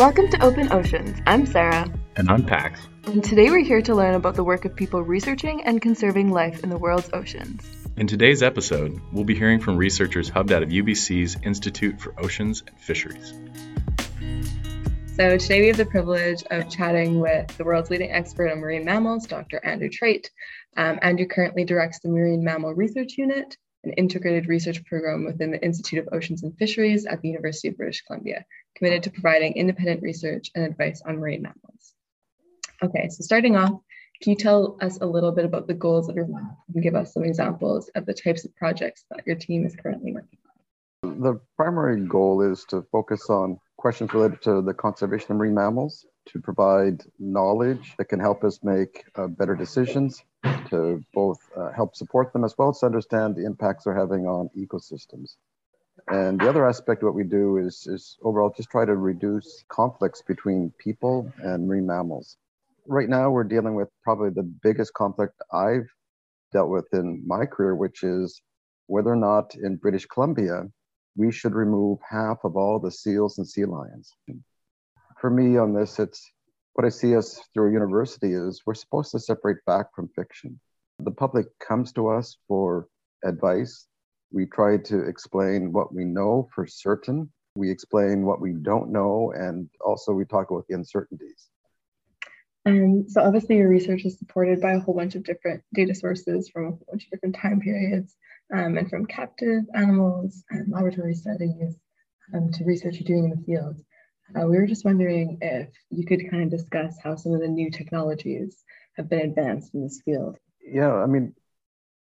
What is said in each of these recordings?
Welcome to Open Oceans. I'm Sarah. And I'm Pax. And today we're here to learn about the work of people researching and conserving life in the world's oceans. In today's episode, we'll be hearing from researchers hubbed out of UBC's Institute for Oceans and Fisheries. So, today we have the privilege of chatting with the world's leading expert on marine mammals, Dr. Andrew Trites. Um, Andrew currently directs the Marine Mammal Research Unit, an integrated research program within the Institute of Oceans and Fisheries at the University of British Columbia, committed to providing independent research and advice on marine mammals. Okay, so starting off, can you tell us a little bit about the goals of your lab and give us some examples of the types of projects that your team is currently working on? The primary goal is to focus on questions related to the conservation of marine mammals, to provide knowledge that can help us make uh, better decisions, to both uh, help support them as well as understand the impacts they're having on ecosystems. And the other aspect of what we do is, is overall just try to reduce conflicts between people and marine mammals. Right now, we're dealing with probably the biggest conflict I've dealt with in my career, which is whether or not in British Columbia we should remove half of all the seals and sea lions. For me, on this, it's what I see us through a university is we're supposed to separate fact from fiction. The public comes to us for advice. We try to explain what we know for certain. We explain what we don't know, and also we talk about the uncertainties. And um, so, obviously, your research is supported by a whole bunch of different data sources from a whole bunch of different time periods um, and from captive animals and laboratory studies um, to research you're doing in the field. Uh, we were just wondering if you could kind of discuss how some of the new technologies have been advanced in this field. Yeah, I mean,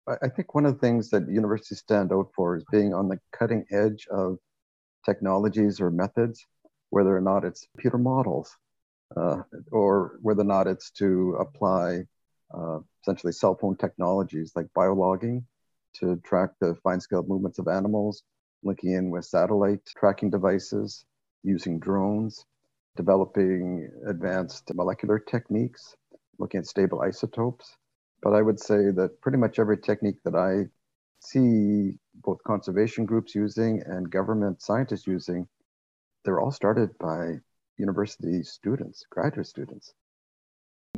I think one of the things that universities stand out for is being on the cutting edge of technologies or methods, whether or not it's computer models uh, or whether or not it's to apply uh, essentially cell phone technologies like biologging to track the fine scale movements of animals, linking in with satellite tracking devices, using drones, developing advanced molecular techniques, looking at stable isotopes. But I would say that pretty much every technique that I see both conservation groups using and government scientists using, they're all started by university students, graduate students.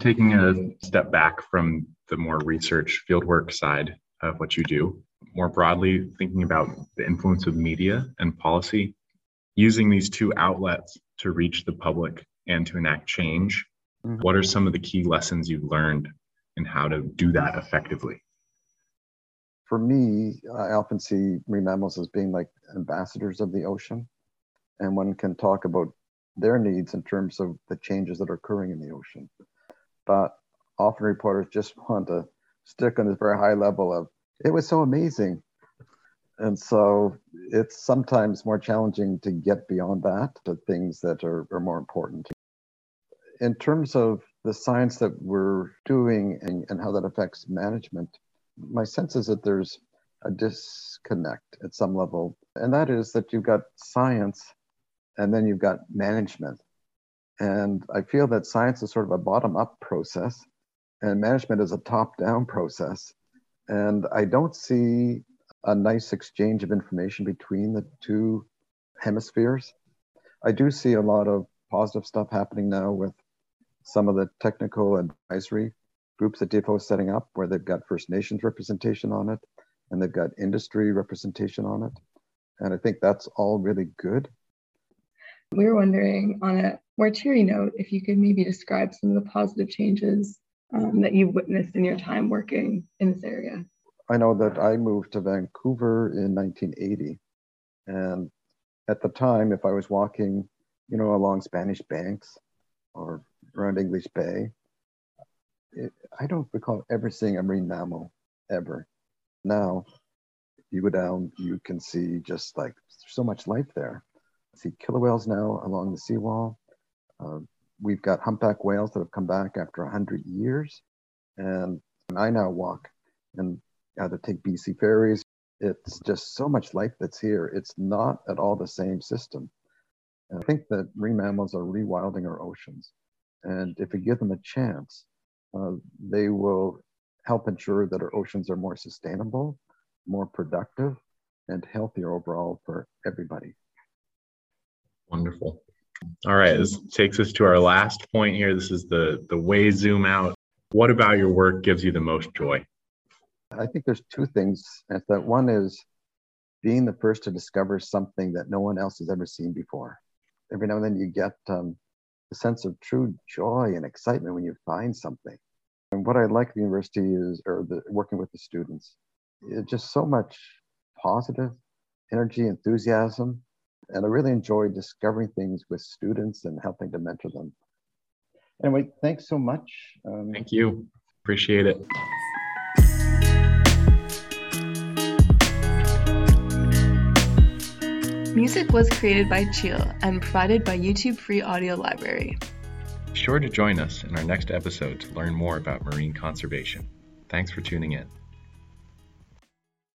Taking a step back from the more research fieldwork side, of what you do. More broadly, thinking about the influence of media and policy, using these two outlets to reach the public and to enact change. Mm-hmm. What are some of the key lessons you've learned and how to do that effectively? For me, I often see marine mammals as being like ambassadors of the ocean, and one can talk about their needs in terms of the changes that are occurring in the ocean. But often reporters just want to stick on this very high level of it was so amazing and so it's sometimes more challenging to get beyond that to things that are, are more important in terms of the science that we're doing and, and how that affects management my sense is that there's a disconnect at some level. And that is that you've got science and then you've got management. And i feel that science is sort of a bottom up process and management is a top down process. And I don't see a nice exchange of information between the two hemispheres. I do see a lot of positive stuff happening now with some of the technical advisory groups that DFO is setting up, where they've got First Nations representation on it and they've got industry representation on it. And I think that's all really good. We were wondering on a more cheery note if you could maybe describe some of the positive changes um, that you've witnessed in your time working in this area? I know that I moved to Vancouver in 1980. And at the time, if I was walking, you know, along Spanish banks or around English Bay, it, I don't recall ever seeing a marine mammal ever. Now, if you go down, you can see just like so much life there. I see killer whales now along the seawall. Uh, we've got humpback whales that have come back after 100 years. And I now walk and either take BC ferries. It's just so much life that's here. It's not at all the same system. And I think that marine mammals are rewilding our oceans. And if we give them a chance, uh, they will help ensure that our oceans are more sustainable, more productive, and healthier overall for everybody. Wonderful. All right, this takes us to our last point here. This is the the way zoom out. What about your work gives you the most joy? I think there's two things. And that one is being the first to discover something that no one else has ever seen before. Every now and then you get um, a sense of true joy and excitement when you find something. And what I like the university is, or the, working with the students, is just so much positive energy, enthusiasm. And I really enjoy discovering things with students and helping to mentor them. Anyway, thanks so much. Um, Thank you. Appreciate it. Music was created by Chill and provided by YouTube Free Audio Library. Be sure to join us in our next episode to learn more about marine conservation. Thanks for tuning in.